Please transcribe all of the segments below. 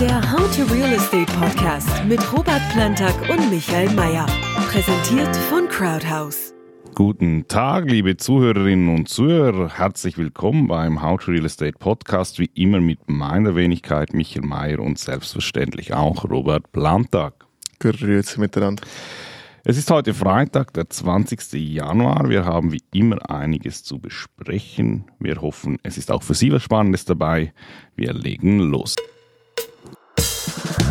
Der How to Real Estate Podcast mit Robert Plantag und Michael Mayer. Präsentiert von Crowdhouse. Guten Tag, liebe Zuhörerinnen und Zuhörer. Herzlich willkommen beim How to Real Estate Podcast. Wie immer mit meiner Wenigkeit Michael Mayer und selbstverständlich auch Robert Plantag. Grüezi miteinander. Es ist heute Freitag, der 20. Januar. Wir haben wie immer einiges zu besprechen. Wir hoffen, es ist auch für Sie was Spannendes dabei. Wir legen los.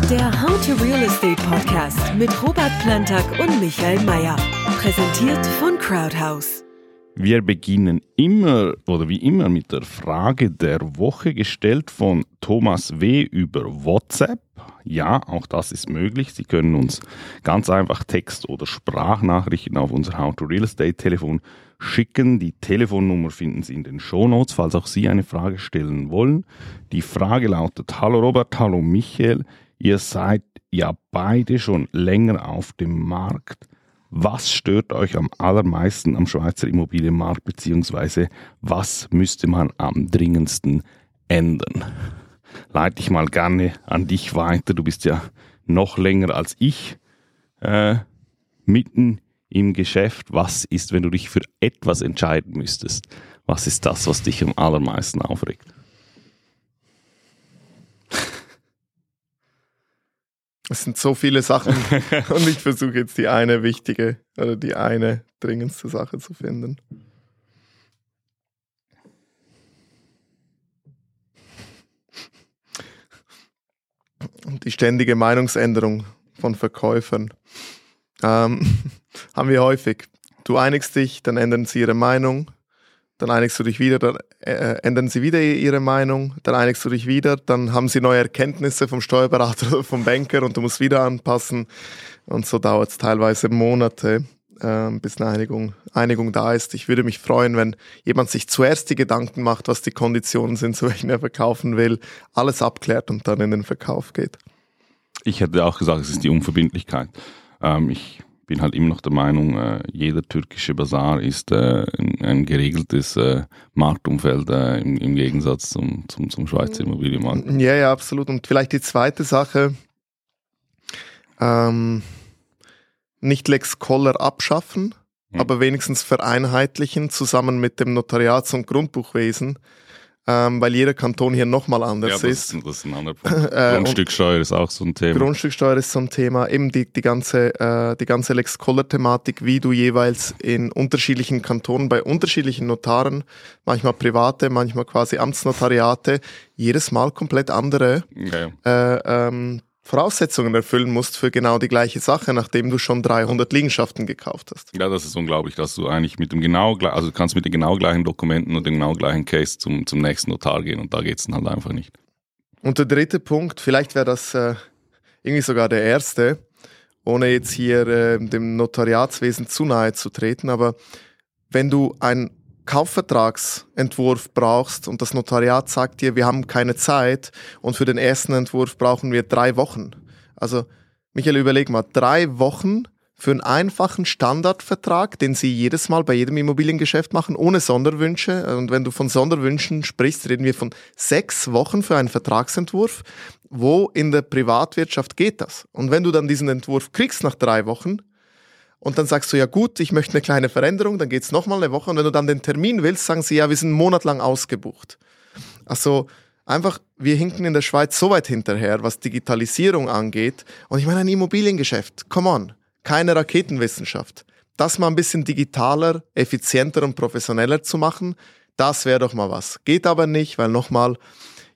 Der How to Real Estate Podcast mit Robert Plantag und Michael Mayer. Präsentiert von Crowdhouse. Wir beginnen immer oder wie immer mit der Frage der Woche gestellt von Thomas W. über WhatsApp. Ja, auch das ist möglich. Sie können uns ganz einfach Text- oder Sprachnachrichten auf unser How to Real Estate Telefon schicken. Die Telefonnummer finden Sie in den Shownotes, falls auch Sie eine Frage stellen wollen. Die Frage lautet: Hallo Robert, hallo Michael. Ihr seid ja beide schon länger auf dem Markt. Was stört euch am allermeisten am Schweizer Immobilienmarkt, beziehungsweise was müsste man am dringendsten ändern? Leite ich mal gerne an dich weiter. Du bist ja noch länger als ich äh, mitten im Geschäft. Was ist, wenn du dich für etwas entscheiden müsstest? Was ist das, was dich am allermeisten aufregt? Es sind so viele Sachen und ich versuche jetzt die eine wichtige oder die eine dringendste Sache zu finden. Und die ständige Meinungsänderung von Verkäufern ähm, haben wir häufig. Du einigst dich, dann ändern sie ihre Meinung, dann einigst du dich wieder, dann äh, ändern sie wieder ihre Meinung, dann einigst du dich wieder, dann haben sie neue Erkenntnisse vom Steuerberater oder vom Banker und du musst wieder anpassen. Und so dauert es teilweise Monate, äh, bis eine Einigung, Einigung da ist. Ich würde mich freuen, wenn jemand sich zuerst die Gedanken macht, was die Konditionen sind, zu welchen er verkaufen will, alles abklärt und dann in den Verkauf geht. Ich hätte auch gesagt, es ist die Unverbindlichkeit. Ähm, ich bin halt immer noch der Meinung, äh, jeder türkische Bazar ist äh, ein, ein, geregeltes äh, Marktumfeld äh, im, im, Gegensatz zum, zum, zum Schweizer Immobilienmarkt. Ja, ja, absolut. Und vielleicht die zweite Sache, ähm, nicht Lex Koller abschaffen, hm. aber wenigstens vereinheitlichen zusammen mit dem Notariats- und Grundbuchwesen ähm, weil jeder Kanton hier nochmal anders ja, das, ist. Das ist ein anderer Punkt. Äh, Grundstücksteuer ist auch so ein Thema. Grundstücksteuer ist so ein Thema. Eben die, die ganze, äh, die ganze Lex Koller-Thematik, wie du jeweils in unterschiedlichen Kantonen bei unterschiedlichen Notaren, manchmal private, manchmal quasi Amtsnotariate, jedes Mal komplett andere okay. äh, ähm, Voraussetzungen erfüllen musst für genau die gleiche Sache, nachdem du schon 300 Liegenschaften gekauft hast. Ja, das ist unglaublich, dass du eigentlich mit dem genau, also du kannst mit den genau gleichen Dokumenten und dem genau gleichen Case zum, zum nächsten Notar gehen und da geht es dann halt einfach nicht. Und der dritte Punkt, vielleicht wäre das äh, irgendwie sogar der erste, ohne jetzt hier äh, dem Notariatswesen zu nahe zu treten, aber wenn du ein Kaufvertragsentwurf brauchst und das Notariat sagt dir, wir haben keine Zeit und für den ersten Entwurf brauchen wir drei Wochen. Also, Michael, überleg mal, drei Wochen für einen einfachen Standardvertrag, den sie jedes Mal bei jedem Immobiliengeschäft machen, ohne Sonderwünsche. Und wenn du von Sonderwünschen sprichst, reden wir von sechs Wochen für einen Vertragsentwurf. Wo in der Privatwirtschaft geht das? Und wenn du dann diesen Entwurf kriegst nach drei Wochen, und dann sagst du, ja gut, ich möchte eine kleine Veränderung, dann geht's nochmal eine Woche. Und wenn du dann den Termin willst, sagen sie, ja, wir sind einen Monat lang ausgebucht. Also einfach, wir hinken in der Schweiz so weit hinterher, was Digitalisierung angeht. Und ich meine, ein Immobiliengeschäft, come on, keine Raketenwissenschaft. Das mal ein bisschen digitaler, effizienter und professioneller zu machen, das wäre doch mal was. Geht aber nicht, weil nochmal,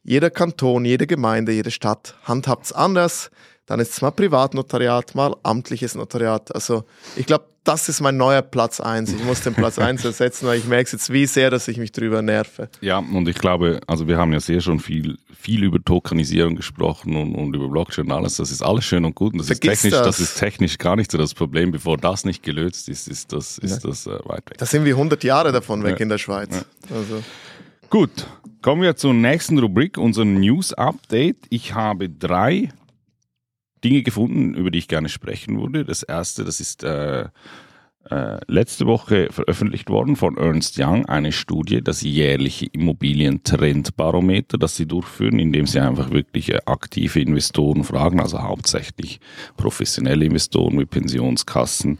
jeder Kanton, jede Gemeinde, jede Stadt handhabt's anders dann ist es mal Privatnotariat, mal amtliches Notariat. Also ich glaube, das ist mein neuer Platz eins. Ich muss den Platz eins ersetzen, weil ich merke jetzt, wie sehr, dass ich mich drüber nerve. Ja, und ich glaube, also wir haben ja sehr schon viel, viel über Tokenisierung gesprochen und, und über Blockchain und alles. Das ist alles schön und gut. Und das ist technisch, das. das. ist technisch gar nicht so das Problem. Bevor das nicht gelöst ist, ist das, ist ja. das äh, weit weg. Da sind wir 100 Jahre davon weg ja. in der Schweiz. Ja. Also. Gut, kommen wir zur nächsten Rubrik, unser News Update. Ich habe drei Dinge gefunden, über die ich gerne sprechen würde. Das erste, das ist äh, äh, letzte Woche veröffentlicht worden von Ernst Young eine Studie, das jährliche Immobilientrendbarometer, das sie durchführen, indem sie einfach wirklich äh, aktive Investoren fragen, also hauptsächlich professionelle Investoren wie Pensionskassen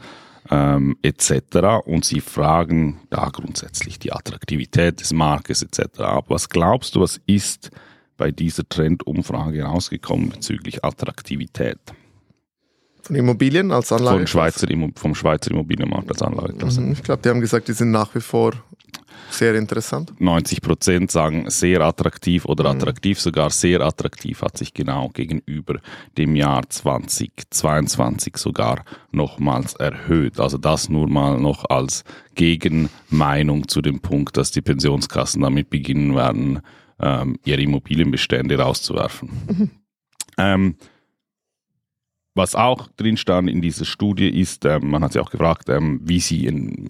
ähm, etc. Und sie fragen da grundsätzlich die Attraktivität des Marktes etc. ab. Was glaubst du, was ist bei dieser Trendumfrage rausgekommen bezüglich Attraktivität? Von Immobilien als Anlage? Vom Schweizer, vom Schweizer Immobilienmarkt als Anlageklasse. Mhm, ich glaube, die haben gesagt, die sind nach wie vor sehr interessant. 90 Prozent sagen sehr attraktiv oder mhm. attraktiv, sogar sehr attraktiv hat sich genau gegenüber dem Jahr 2022 sogar nochmals erhöht. Also das nur mal noch als Gegenmeinung zu dem Punkt, dass die Pensionskassen damit beginnen werden, ähm, ihre Immobilienbestände rauszuwerfen. Mhm. Ähm, was auch drin stand in dieser Studie ist, ähm, man hat sie auch gefragt, ähm, wie sie in,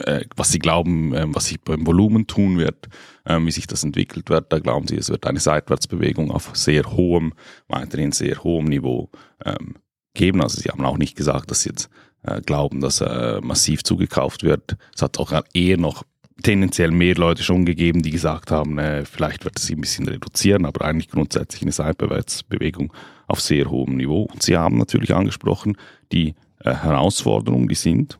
äh, was sie glauben, ähm, was sich beim Volumen tun wird, ähm, wie sich das entwickelt wird. Da glauben sie, es wird eine Seitwärtsbewegung auf sehr hohem, weiterhin sehr hohem Niveau geben. Also sie haben auch nicht gesagt, dass sie jetzt äh, glauben, dass äh, massiv zugekauft wird. Es hat auch eher noch tendenziell mehr Leute schon gegeben, die gesagt haben, äh, vielleicht wird es sich ein bisschen reduzieren, aber eigentlich grundsätzlich eine Seitwärtsbewegung auf sehr hohem Niveau. Und Sie haben natürlich angesprochen, die äh, Herausforderungen, die sind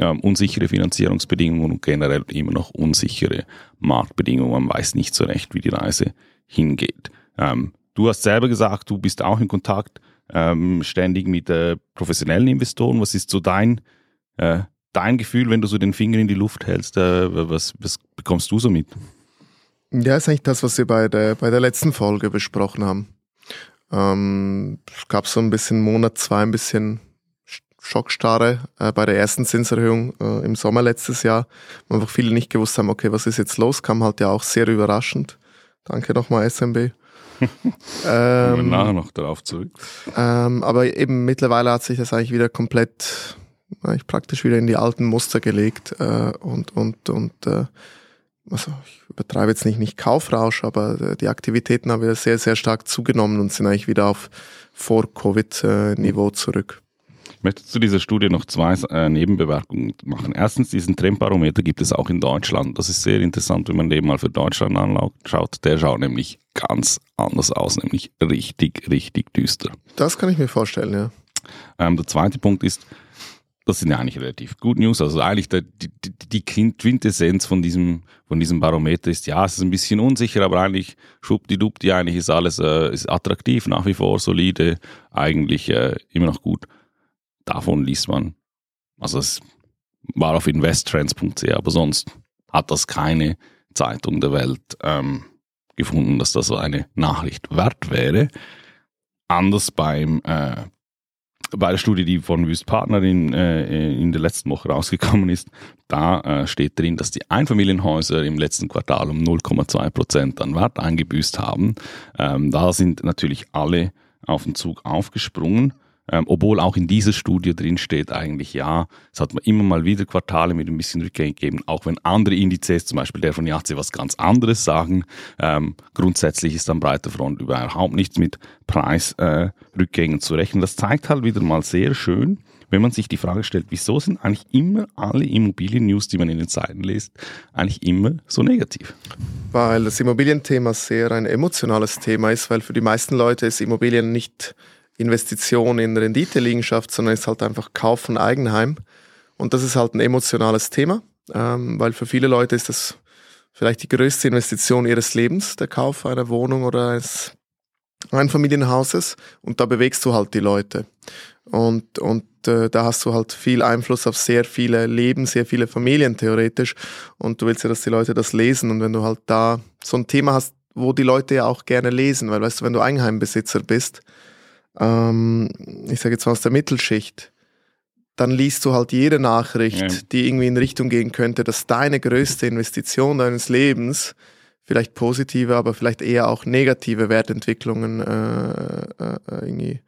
ähm, unsichere Finanzierungsbedingungen und generell immer noch unsichere Marktbedingungen. Man weiß nicht so recht, wie die Reise hingeht. Ähm, du hast selber gesagt, du bist auch in Kontakt ähm, ständig mit äh, professionellen Investoren. Was ist so dein, äh, dein Gefühl, wenn du so den Finger in die Luft hältst? Äh, was, was bekommst du so mit? Ja, ist eigentlich das, was wir bei der, bei der letzten Folge besprochen haben. Ähm, es gab so ein bisschen Monat, zwei, ein bisschen Schockstarre äh, bei der ersten Zinserhöhung äh, im Sommer letztes Jahr, wo einfach viele nicht gewusst haben, okay, was ist jetzt los, kam halt ja auch sehr überraschend. Danke nochmal SMB. ähm, nachher noch darauf zurück. Ähm, aber eben mittlerweile hat sich das eigentlich wieder komplett, eigentlich praktisch wieder in die alten Muster gelegt äh, und und und äh, also ich übertreibe jetzt nicht, nicht Kaufrausch, aber äh, die Aktivitäten haben wieder sehr, sehr stark zugenommen und sind eigentlich wieder auf Vor-Covid-Niveau zurück. Ich möchte zu dieser Studie noch zwei äh, Nebenbemerkungen machen. Erstens, diesen Trendbarometer gibt es auch in Deutschland. Das ist sehr interessant, wenn man den mal für Deutschland anschaut. Der schaut nämlich ganz anders aus, nämlich richtig, richtig düster. Das kann ich mir vorstellen, ja. Ähm, der zweite Punkt ist, das sind ja eigentlich relativ gut News. Also eigentlich der, die, die Quintessenz von diesem, von diesem Barometer ist, ja, es ist ein bisschen unsicher, aber eigentlich schwuppdiwuppdi, eigentlich ist alles äh, ist attraktiv, nach wie vor solide, eigentlich äh, immer noch gut. Davon liest man, also es war auf investtrends.ch, aber sonst hat das keine Zeitung der Welt ähm, gefunden, dass das so eine Nachricht wert wäre. Anders beim äh, bei der Studie, die von Wüst Partnerin äh, in der letzten Woche rausgekommen ist, da äh, steht drin, dass die Einfamilienhäuser im letzten Quartal um 0,2 Prozent an Wert eingebüßt haben. Ähm, da sind natürlich alle auf den Zug aufgesprungen. Ähm, obwohl auch in dieser Studie drin steht eigentlich, ja, es hat immer mal wieder Quartale mit ein bisschen Rückgängen gegeben, auch wenn andere Indizes, zum Beispiel der von Yazi, was ganz anderes sagen. Ähm, grundsätzlich ist am breiter Front überhaupt nichts mit Preisrückgängen äh, zu rechnen. Das zeigt halt wieder mal sehr schön, wenn man sich die Frage stellt, wieso sind eigentlich immer alle Immobilien-News, die man in den Zeiten liest, eigentlich immer so negativ? Weil das Immobilienthema sehr ein emotionales Thema ist, weil für die meisten Leute ist Immobilien nicht Investition in Renditeliegenschaft, sondern ist halt einfach Kauf von Eigenheim. Und das ist halt ein emotionales Thema, ähm, weil für viele Leute ist das vielleicht die größte Investition ihres Lebens, der Kauf einer Wohnung oder eines Einfamilienhauses. Und da bewegst du halt die Leute. Und, und äh, da hast du halt viel Einfluss auf sehr viele Leben, sehr viele Familien theoretisch. Und du willst ja, dass die Leute das lesen. Und wenn du halt da so ein Thema hast, wo die Leute ja auch gerne lesen, weil weißt du, wenn du Eigenheimbesitzer bist, ähm, ich sage jetzt mal aus der Mittelschicht, dann liest du halt jede Nachricht, ja. die irgendwie in Richtung gehen könnte, dass deine größte Investition deines Lebens vielleicht positive, aber vielleicht eher auch negative Wertentwicklungen äh, äh, irgendwie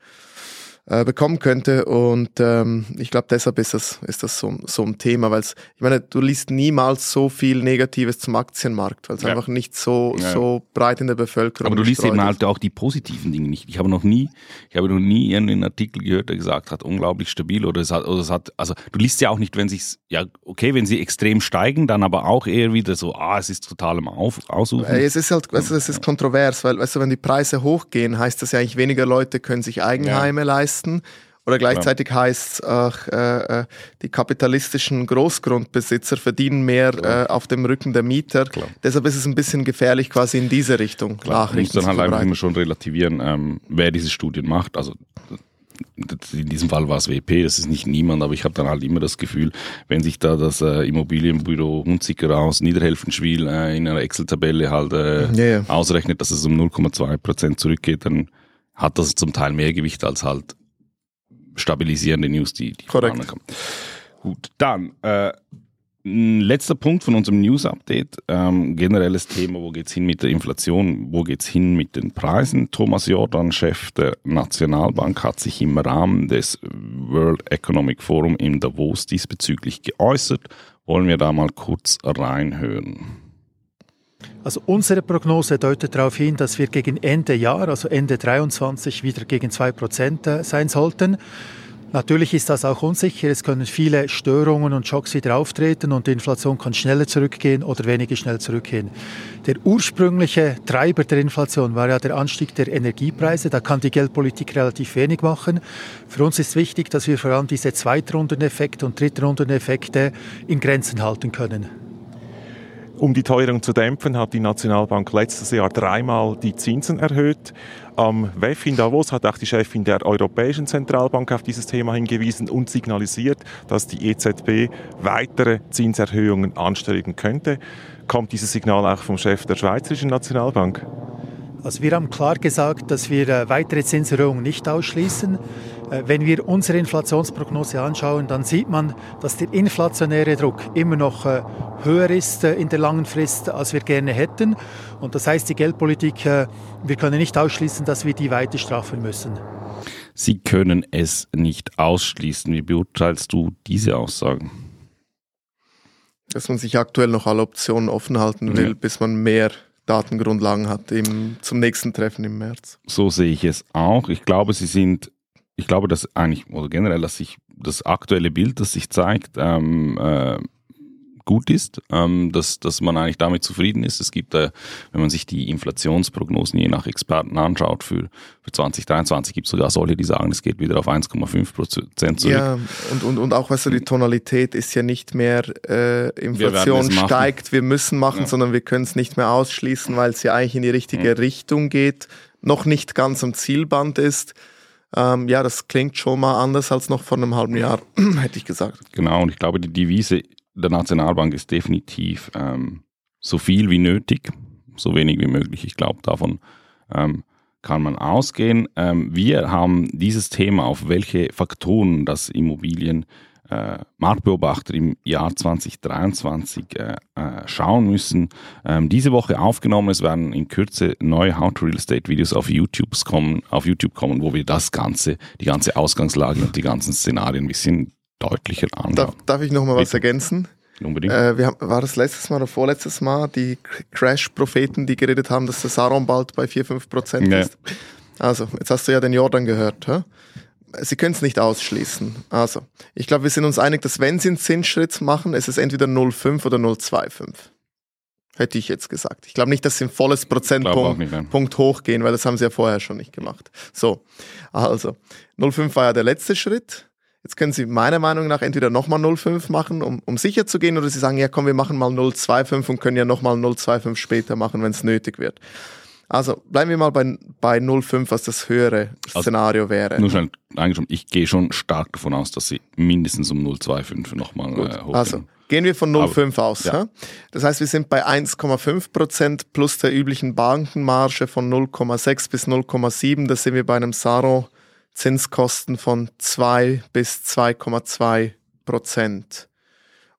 äh, bekommen könnte. Und ähm, ich glaube, deshalb ist das, ist das so, so ein Thema, weil ich meine, du liest niemals so viel Negatives zum Aktienmarkt, weil es ja. einfach nicht so, ja. so breit in der Bevölkerung ist. Aber du liest eben halt auch die positiven Dinge nicht. Ich habe noch nie, ich habe noch nie einen Artikel gehört, der gesagt hat, unglaublich stabil oder es hat, oder es hat, also du liest ja auch nicht, wenn sich, ja, okay, wenn sie extrem steigen, dann aber auch eher wieder so, ah, es ist total im Auf, Aussuchen. Es ist halt, weißt du, es ist kontrovers, weil, weißt du, wenn die Preise hochgehen, heißt das ja eigentlich, weniger Leute können sich Eigenheime ja. leisten leisten. Oder gleichzeitig ja. heißt es, äh, äh, die kapitalistischen Großgrundbesitzer verdienen mehr äh, auf dem Rücken der Mieter. Klar. Deshalb ist es ein bisschen gefährlich, quasi in diese Richtung Klar. Nachrichten zu dann halt einfach immer schon relativieren, ähm, wer diese Studien macht. Also in diesem Fall war es WP, das ist nicht niemand, aber ich habe dann halt immer das Gefühl, wenn sich da das äh, Immobilienbüro Hunziker aus Niederhelfenschwil äh, in einer Excel-Tabelle halt äh, ja, ja. ausrechnet, dass es um 0,2 Prozent zurückgeht, dann hat das zum Teil mehr Gewicht als halt stabilisierende News, die, die Korrekt. kommen. Gut, dann äh, letzter Punkt von unserem News-Update. Ähm, generelles Thema, wo geht's hin mit der Inflation, wo geht's hin mit den Preisen? Thomas Jordan, Chef der Nationalbank, hat sich im Rahmen des World Economic Forum in Davos diesbezüglich geäußert. Wollen wir da mal kurz reinhören? Also unsere Prognose deutet darauf hin, dass wir gegen Ende Jahr, also Ende 23, wieder gegen 2% äh, sein sollten. Natürlich ist das auch unsicher. Es können viele Störungen und Schocks wieder auftreten und die Inflation kann schneller zurückgehen oder weniger schnell zurückgehen. Der ursprüngliche Treiber der Inflation war ja der Anstieg der Energiepreise. Da kann die Geldpolitik relativ wenig machen. Für uns ist wichtig, dass wir vor allem diese Zweitrundeneffekte und Drittrundeneffekte in Grenzen halten können. Um die Teuerung zu dämpfen, hat die Nationalbank letztes Jahr dreimal die Zinsen erhöht. Am WEF in Davos hat auch die Chefin der Europäischen Zentralbank auf dieses Thema hingewiesen und signalisiert, dass die EZB weitere Zinserhöhungen anstreben könnte. Kommt dieses Signal auch vom Chef der Schweizerischen Nationalbank? Also wir haben klar gesagt, dass wir äh, weitere Zinserhöhungen nicht ausschließen. Äh, wenn wir unsere Inflationsprognose anschauen, dann sieht man, dass der inflationäre Druck immer noch äh, höher ist äh, in der langen Frist, als wir gerne hätten. Und das heißt, die Geldpolitik, wir können nicht ausschließen, dass wir die weiter straffen müssen. Sie können es nicht ausschließen. Wie beurteilst du diese Aussagen? Dass man sich aktuell noch alle Optionen offen halten will, ja. bis man mehr Datengrundlagen hat im, zum nächsten Treffen im März. So sehe ich es auch. Ich glaube, sie sind ich glaube, dass eigentlich, oder generell, dass sich das aktuelle Bild, das sich zeigt, ähm, äh, gut ist, ähm, dass, dass man eigentlich damit zufrieden ist. Es gibt, äh, wenn man sich die Inflationsprognosen je nach Experten anschaut, für, für 2023 gibt es sogar solche, die sagen, es geht wieder auf 1,5 Prozent zurück. Ja, und, und, und auch, weißt du, die Tonalität ist ja nicht mehr äh, Inflation wir steigt, wir müssen machen, ja. sondern wir können es nicht mehr ausschließen, weil es ja eigentlich in die richtige ja. Richtung geht, noch nicht ganz am Zielband ist. Ähm, ja, das klingt schon mal anders als noch vor einem halben Jahr, hätte ich gesagt. Genau, und ich glaube, die Devise der Nationalbank ist definitiv ähm, so viel wie nötig, so wenig wie möglich. Ich glaube, davon ähm, kann man ausgehen. Ähm, wir haben dieses Thema, auf welche Faktoren das Immobilien äh, Marktbeobachter im Jahr 2023 äh, äh, schauen müssen. Ähm, diese Woche aufgenommen, es werden in Kürze neue How to Real Estate Videos auf YouTube kommen, auf YouTube kommen, wo wir das Ganze, die ganze Ausgangslage und die ganzen Szenarien ein bisschen deutlicher anschauen. Darf, darf ich noch mal was ergänzen? Unbedingt. Äh, wir haben, war das letztes Mal oder vorletztes Mal die Crash-Propheten, die geredet haben, dass der Saron bald bei 4-5 Prozent ja. ist? Also, jetzt hast du ja den Jordan gehört. Hä? Sie können es nicht ausschließen. Also, ich glaube, wir sind uns einig, dass wenn Sie einen Zinsschritt machen, ist es entweder 0,5 oder 0,25. Hätte ich jetzt gesagt. Ich glaube nicht, dass Sie ein volles Prozentpunkt Punkt hochgehen, weil das haben Sie ja vorher schon nicht gemacht. So, also 0,5 war ja der letzte Schritt. Jetzt können Sie meiner Meinung nach entweder nochmal 0,5 machen, um, um sicher zu gehen, oder Sie sagen, ja komm, wir machen mal 0,25 und können ja nochmal 0,25 später machen, wenn es nötig wird. Also bleiben wir mal bei, bei 0,5, was das höhere also, Szenario wäre. Nur schnell eingeschoben, ich gehe schon stark davon aus, dass sie mindestens um 0,25 nochmal äh, hochgehen. Also gehen wir von 0,5 aus. Ja. Das heißt, wir sind bei 1,5 Prozent plus der üblichen Bankenmarge von 0,6 bis 0,7. Da sind wir bei einem Saro Zinskosten von 2 bis 2,2 Prozent.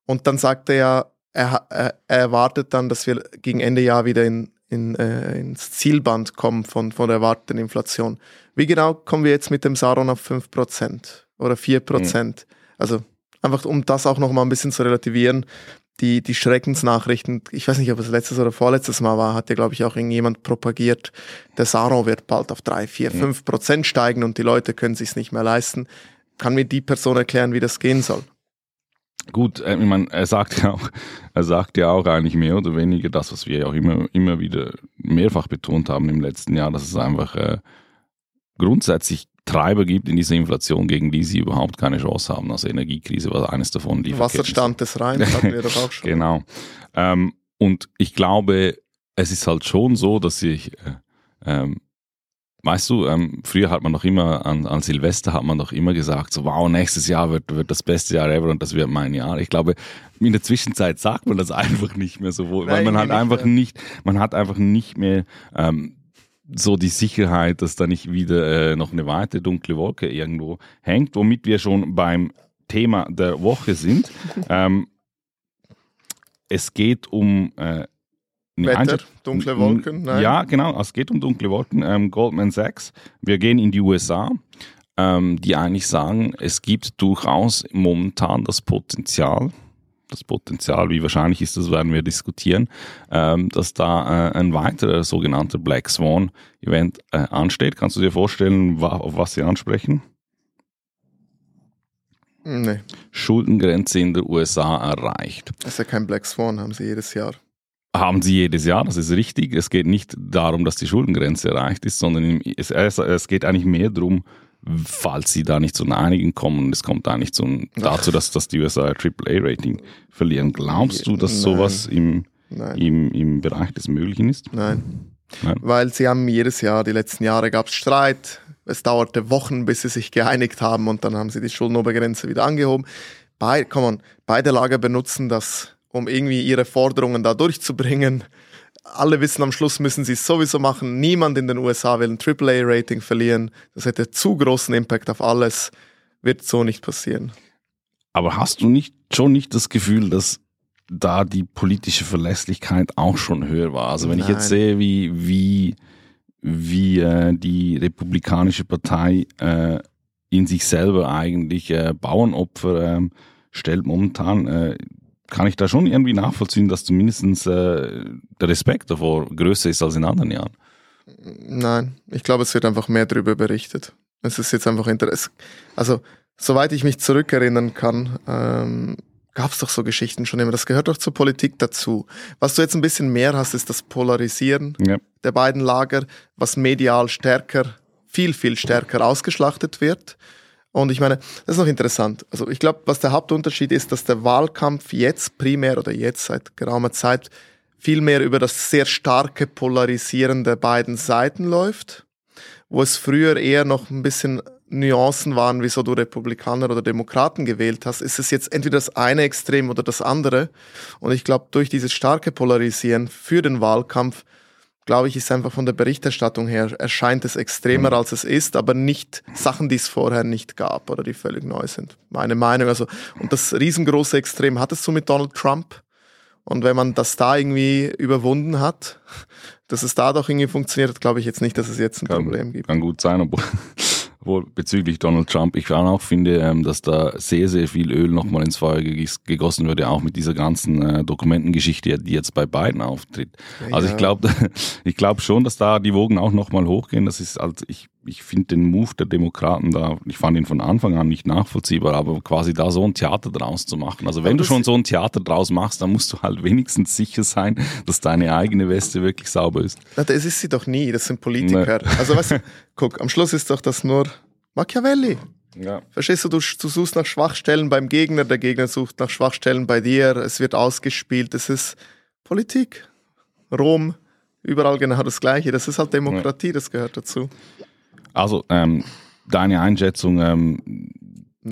Und dann sagt er ja, er, er, er erwartet dann, dass wir gegen Ende Jahr wieder in in, äh, ins Zielband kommen von, von der erwarteten Inflation. Wie genau kommen wir jetzt mit dem Saron auf 5% oder 4%? Mhm. Also einfach um das auch noch mal ein bisschen zu relativieren. Die, die Schreckensnachrichten, ich weiß nicht, ob es letztes oder vorletztes Mal war, hat ja, glaube ich, auch irgendjemand propagiert, der Saron wird bald auf 3, 4, 5 Prozent steigen und die Leute können sich nicht mehr leisten. Kann mir die Person erklären, wie das gehen soll? Gut, äh, ich meine, er sagt ja auch, er sagt ja auch eigentlich mehr oder weniger das, was wir ja auch immer, immer wieder mehrfach betont haben im letzten Jahr, dass es einfach äh, grundsätzlich Treiber gibt in dieser Inflation, gegen die sie überhaupt keine Chance haben. Also Energiekrise war eines davon. Die Wasserstand des Rheins hatten wir doch auch schon. genau. Ähm, und ich glaube, es ist halt schon so, dass ich äh, ähm, Weißt du, ähm, früher hat man doch immer, an, an Silvester hat man doch immer gesagt, so wow, nächstes Jahr wird, wird das beste Jahr ever und das wird mein Jahr. Ich glaube, in der Zwischenzeit sagt man das einfach nicht mehr so, weil man hat einfach mehr. nicht, man hat einfach nicht mehr ähm, so die Sicherheit, dass da nicht wieder äh, noch eine weitere dunkle Wolke irgendwo hängt, womit wir schon beim Thema der Woche sind. ähm, es geht um äh, Wetter, dunkle Wolken? Nein. Ja, genau, es geht um dunkle Wolken. Ähm, Goldman Sachs, wir gehen in die USA, ähm, die eigentlich sagen, es gibt durchaus momentan das Potenzial, das Potenzial, wie wahrscheinlich ist das, werden wir diskutieren, ähm, dass da äh, ein weiterer sogenannter Black Swan Event äh, ansteht. Kannst du dir vorstellen, wa auf was sie ansprechen? Nee. Schuldengrenze in der USA erreicht. Das ist ja kein Black Swan, haben sie jedes Jahr. Haben sie jedes Jahr, das ist richtig. Es geht nicht darum, dass die Schuldengrenze erreicht ist, sondern es, es geht eigentlich mehr darum, falls sie da nicht zu einer Einigen kommen es kommt da nicht zum, dazu, dass, dass die USA AAA-Rating verlieren. Glaubst du, dass Nein. sowas im, im, im Bereich des Möglichen ist? Nein. Nein. Weil sie haben jedes Jahr, die letzten Jahre gab es Streit. Es dauerte Wochen, bis sie sich geeinigt haben und dann haben sie die Schuldenobergrenze wieder angehoben. Bei, on, beide Lager benutzen das um irgendwie ihre Forderungen da durchzubringen. Alle wissen, am Schluss müssen sie es sowieso machen. Niemand in den USA will ein AAA-Rating verlieren. Das hätte zu großen Impact auf alles. Wird so nicht passieren. Aber hast du nicht schon nicht das Gefühl, dass da die politische Verlässlichkeit auch schon höher war? Also wenn Nein. ich jetzt sehe, wie, wie, wie äh, die Republikanische Partei äh, in sich selber eigentlich äh, Bauernopfer ähm, stellt momentan, äh, kann ich da schon irgendwie nachvollziehen, dass zumindest äh, der Respekt davor größer ist als in anderen Jahren. Nein, ich glaube, es wird einfach mehr darüber berichtet. Es ist jetzt einfach interessant. Also, soweit ich mich zurückerinnern kann, ähm, gab es doch so Geschichten schon immer. Das gehört doch zur Politik dazu. Was du jetzt ein bisschen mehr hast, ist das Polarisieren ja. der beiden Lager, was medial stärker, viel, viel stärker ausgeschlachtet wird. Und ich meine, das ist noch interessant. Also ich glaube, was der Hauptunterschied ist, dass der Wahlkampf jetzt primär oder jetzt seit geraumer Zeit viel mehr über das sehr starke Polarisieren der beiden Seiten läuft, wo es früher eher noch ein bisschen Nuancen waren, wieso du Republikaner oder Demokraten gewählt hast, ist es jetzt entweder das eine Extrem oder das andere. Und ich glaube, durch dieses starke Polarisieren für den Wahlkampf glaube ich, ist einfach von der Berichterstattung her, erscheint es extremer, mhm. als es ist, aber nicht Sachen, die es vorher nicht gab oder die völlig neu sind. Meine Meinung. Also, und das riesengroße Extrem hattest du mit Donald Trump. Und wenn man das da irgendwie überwunden hat, dass es da doch irgendwie funktioniert, glaube ich jetzt nicht, dass es jetzt ein kann, Problem gibt. Kann gut sein, obwohl wohl bezüglich Donald Trump. Ich auch finde, ähm, dass da sehr, sehr viel Öl nochmal ins Feuer gegossen würde, auch mit dieser ganzen äh, Dokumentengeschichte, die jetzt bei Biden auftritt. Ja, also ich glaube, ich glaube schon, dass da die Wogen auch nochmal hochgehen. Das ist halt, ich, ich finde den Move der Demokraten da, ich fand ihn von Anfang an nicht nachvollziehbar, aber quasi da so ein Theater draus zu machen. Also wenn du schon so ein Theater draus machst, dann musst du halt wenigstens sicher sein, dass deine eigene Weste wirklich sauber ist. Na, das ist sie doch nie, das sind Politiker. Nee. Also weißt du, guck, am Schluss ist doch das nur Machiavelli. Ja. Verstehst du, du, du suchst nach Schwachstellen beim Gegner, der Gegner sucht nach Schwachstellen bei dir, es wird ausgespielt, es ist Politik. Rom, überall genau das Gleiche. Das ist halt Demokratie, das gehört dazu. Also, ähm, deine Einschätzung, ähm,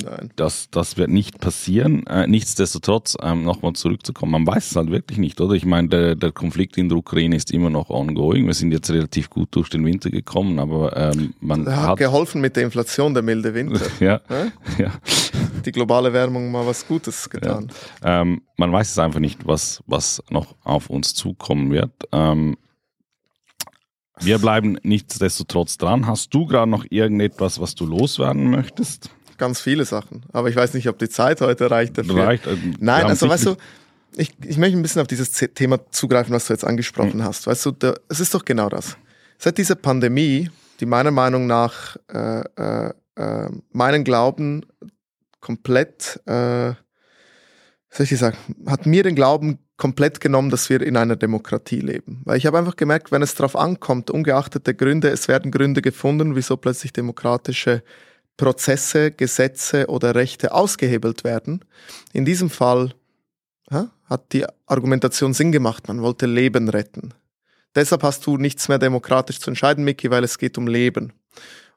Nein. Das, das wird nicht passieren. Äh, nichtsdestotrotz, ähm, nochmal zurückzukommen, man weiß es halt wirklich nicht, oder? Ich meine, der, der Konflikt in der Ukraine ist immer noch ongoing. Wir sind jetzt relativ gut durch den Winter gekommen, aber ähm, man hat, hat geholfen mit der Inflation, der milde Winter. ja, ja. ja. Die globale Wärmung mal was Gutes getan. Ja. Ähm, man weiß es einfach nicht, was, was noch auf uns zukommen wird. Ähm, Wir bleiben nichtsdestotrotz dran. Hast du gerade noch irgendetwas, was du loswerden möchtest? Ganz viele Sachen. Aber ich weiß nicht, ob die Zeit heute reicht dafür. Reicht, äh, Nein, also weißt du, ich, ich möchte ein bisschen auf dieses Thema zugreifen, was du jetzt angesprochen hast. Weißt du, der, es ist doch genau das. Seit dieser Pandemie, die meiner Meinung nach äh, äh, äh, meinen Glauben komplett, äh, soll ich sagen, hat mir den Glauben komplett genommen, dass wir in einer Demokratie leben. Weil ich habe einfach gemerkt, wenn es darauf ankommt, ungeachtet der Gründe, es werden Gründe gefunden, wieso plötzlich demokratische Prozesse, Gesetze oder Rechte ausgehebelt werden. In diesem Fall ja, hat die Argumentation Sinn gemacht, man wollte Leben retten. Deshalb hast du nichts mehr demokratisch zu entscheiden, Micky, weil es geht um Leben.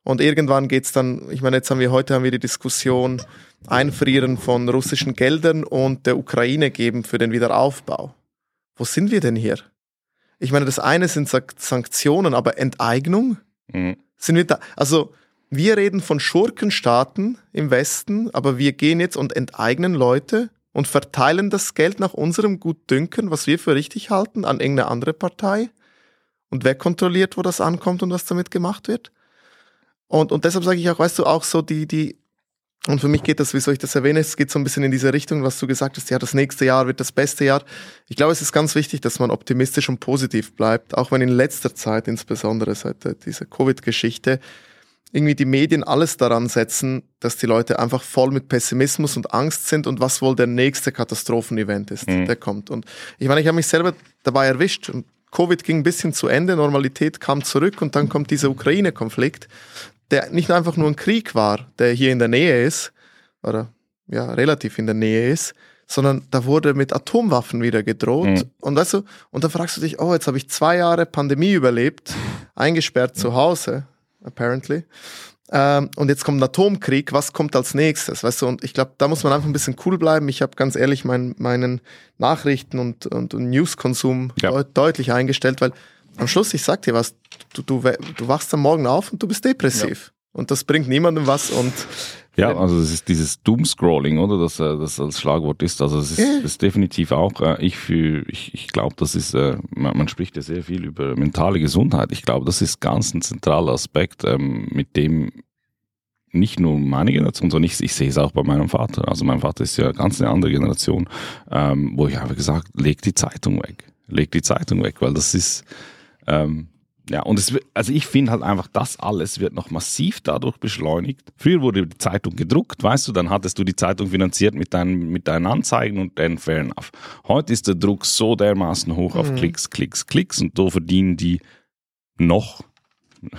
Und irgendwann geht's dann, ich meine, jetzt haben wir heute haben wir die Diskussion Einfrieren von russischen Geldern und der Ukraine geben für den Wiederaufbau. Wo sind wir denn hier? Ich meine, das eine sind Sank- Sanktionen, aber Enteignung? Mhm. Sind wir da? Also, wir reden von Schurkenstaaten im Westen, aber wir gehen jetzt und enteignen Leute und verteilen das Geld nach unserem Gutdünken, was wir für richtig halten, an irgendeine andere Partei. Und wer kontrolliert, wo das ankommt und was damit gemacht wird? Und, und deshalb sage ich auch, weißt du, auch so die, die, und für mich geht das, wieso ich das erwähne, es geht so ein bisschen in diese Richtung, was du gesagt hast, ja, das nächste Jahr wird das beste Jahr. Ich glaube, es ist ganz wichtig, dass man optimistisch und positiv bleibt, auch wenn in letzter Zeit, insbesondere seit äh, dieser Covid-Geschichte, irgendwie die Medien alles daran setzen, dass die Leute einfach voll mit Pessimismus und Angst sind und was wohl der nächste Katastrophenevent ist, Mhm. der kommt. Und ich meine, ich habe mich selber dabei erwischt und Covid ging ein bisschen zu Ende, Normalität kam zurück und dann kommt dieser Ukraine-Konflikt, der nicht einfach nur ein Krieg war, der hier in der Nähe ist, oder ja, relativ in der Nähe ist, sondern da wurde mit Atomwaffen wieder gedroht. Mhm. Und weißt du, und dann fragst du dich, oh, jetzt habe ich zwei Jahre Pandemie überlebt, eingesperrt zu Hause, apparently. Ähm, und jetzt kommt ein Atomkrieg, was kommt als nächstes? Weißt du, und ich glaube, da muss man einfach ein bisschen cool bleiben. Ich habe ganz ehrlich mein, meinen Nachrichten- und, und, und News-Konsum Ja. deut deutlich eingestellt, weil am Schluss, ich sag dir was, du, du, du wachst am Morgen auf und du bist depressiv. Und das bringt niemandem was und Ja, also es ist dieses Doomscrolling, oder? Das, äh, das als Schlagwort ist. Also es ist, Ja. das ist definitiv auch, äh, ich für, ich, ich glaube, das ist, äh, man, man spricht ja sehr viel über mentale Gesundheit. Ich glaube, das ist ganz ein zentraler Aspekt, ähm, mit dem nicht nur meine Generation, sondern ich, ich sehe es auch bei meinem Vater. Also mein Vater ist ja ganz eine andere Generation, ähm, wo ich habe gesagt, leg die Zeitung weg. Leg die Zeitung weg, weil das ist, ähm, ja, und es also ich finde halt einfach, das alles wird noch massiv dadurch beschleunigt. Früher wurde die Zeitung gedruckt, weißt du, dann hattest du die Zeitung finanziert mit deinen, mit deinen Anzeigen und dann fair enough. Heute ist der Druck so dermaßen hoch auf Mhm. Klicks, Klicks, Klicks und so verdienen die noch,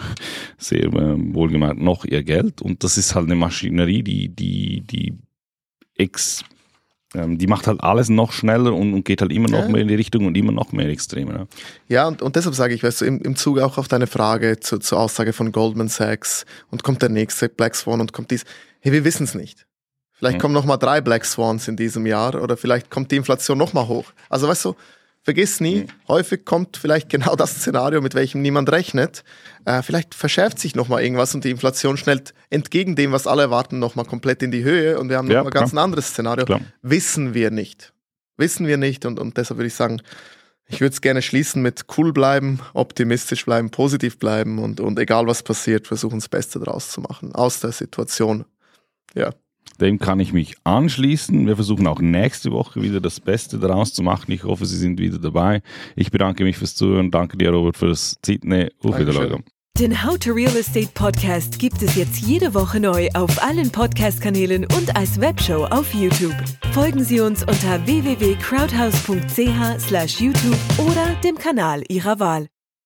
sehr äh, wohlgemeint, noch ihr Geld und das ist halt eine Maschinerie, die, die, die ex, ähm, die macht halt alles noch schneller und, und geht halt immer noch Ja. mehr in die Richtung und immer noch mehr extremer. Ja. Ja, und, und deshalb sage ich, weißt du, im, im Zuge auch auf deine Frage zu, zur Aussage von Goldman Sachs und kommt der nächste Black Swan und kommt dies. Hey, wir wissen es nicht. Vielleicht Mhm. kommen noch mal drei Black Swans in diesem Jahr oder vielleicht kommt die Inflation noch mal hoch. Also weißt du, vergiss nie, häufig kommt vielleicht genau das Szenario, mit welchem niemand rechnet. Äh, vielleicht verschärft sich noch mal irgendwas und die Inflation schnellt entgegen dem, was alle erwarten, noch mal komplett in die Höhe und wir haben noch Ja, mal ganz ein anderes Szenario. Klar. Wissen wir nicht. Wissen wir nicht und, und deshalb würde ich sagen, ich würde es gerne schließen mit cool bleiben, optimistisch bleiben, positiv bleiben und, und egal was passiert, versuchen das Beste draus zu machen aus der Situation. Ja. Dem kann ich mich anschließen. Wir versuchen auch nächste Woche wieder das Beste daraus zu machen. Ich hoffe, Sie sind wieder dabei. Ich bedanke mich fürs Zuhören. Danke dir, Robert, fürs Zeitnehmen. Auf. Wiedersehen. Den How to Real Estate Podcast gibt es jetzt jede Woche neu auf allen Podcast-Kanälen und als Webshow auf YouTube. Folgen Sie uns unter www.crowdhouse.ch/youtube slash YouTube oder dem Kanal Ihrer Wahl.